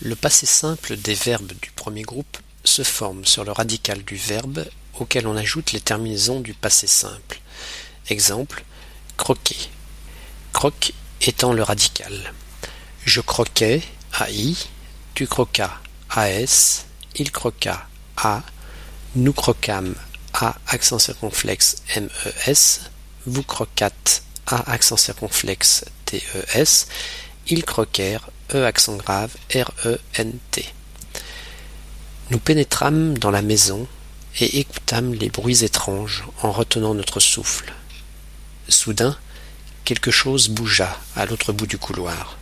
Le passé simple des verbes du premier groupe se forme sur le radical du verbe auquel on ajoute les terminaisons du passé simple. Exemple, croquer. Croque étant le radical. Je croquais, AI, tu croquas, AS, il croqua, A, nous croquâmes, A accent circonflexe MES, vous croquâtes, A accent circonflexe TES, croquèrent, E accent grave RENT. Nous pénétrâmes dans la maison et écoutâmes les bruits étranges en retenant notre souffle. Soudain, quelque chose bougea à l'autre bout du couloir.